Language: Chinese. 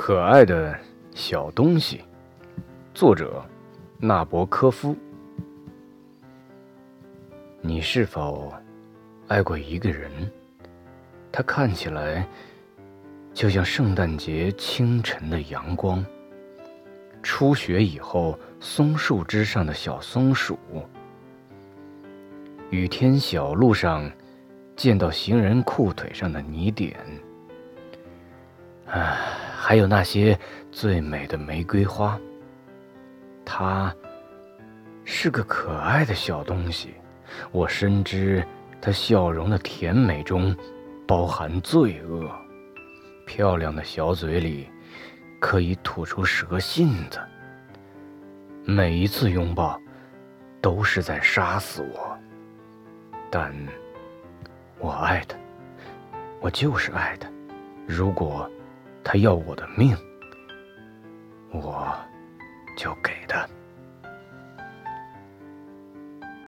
可爱的小东西，作者纳博科夫。你是否爱过一个人？他看起来就像圣诞节清晨的阳光，初雪以后松树枝上的小松鼠，雨天小路上见到行人裤腿上的泥点。唉，还有那些最美的玫瑰花。它是个可爱的小东西，我深知它笑容的甜美中包含罪恶。漂亮的小嘴里可以吐出蛇信子。每一次拥抱都是在杀死我，但我爱它，我就是爱它。如果。他要我的命我就给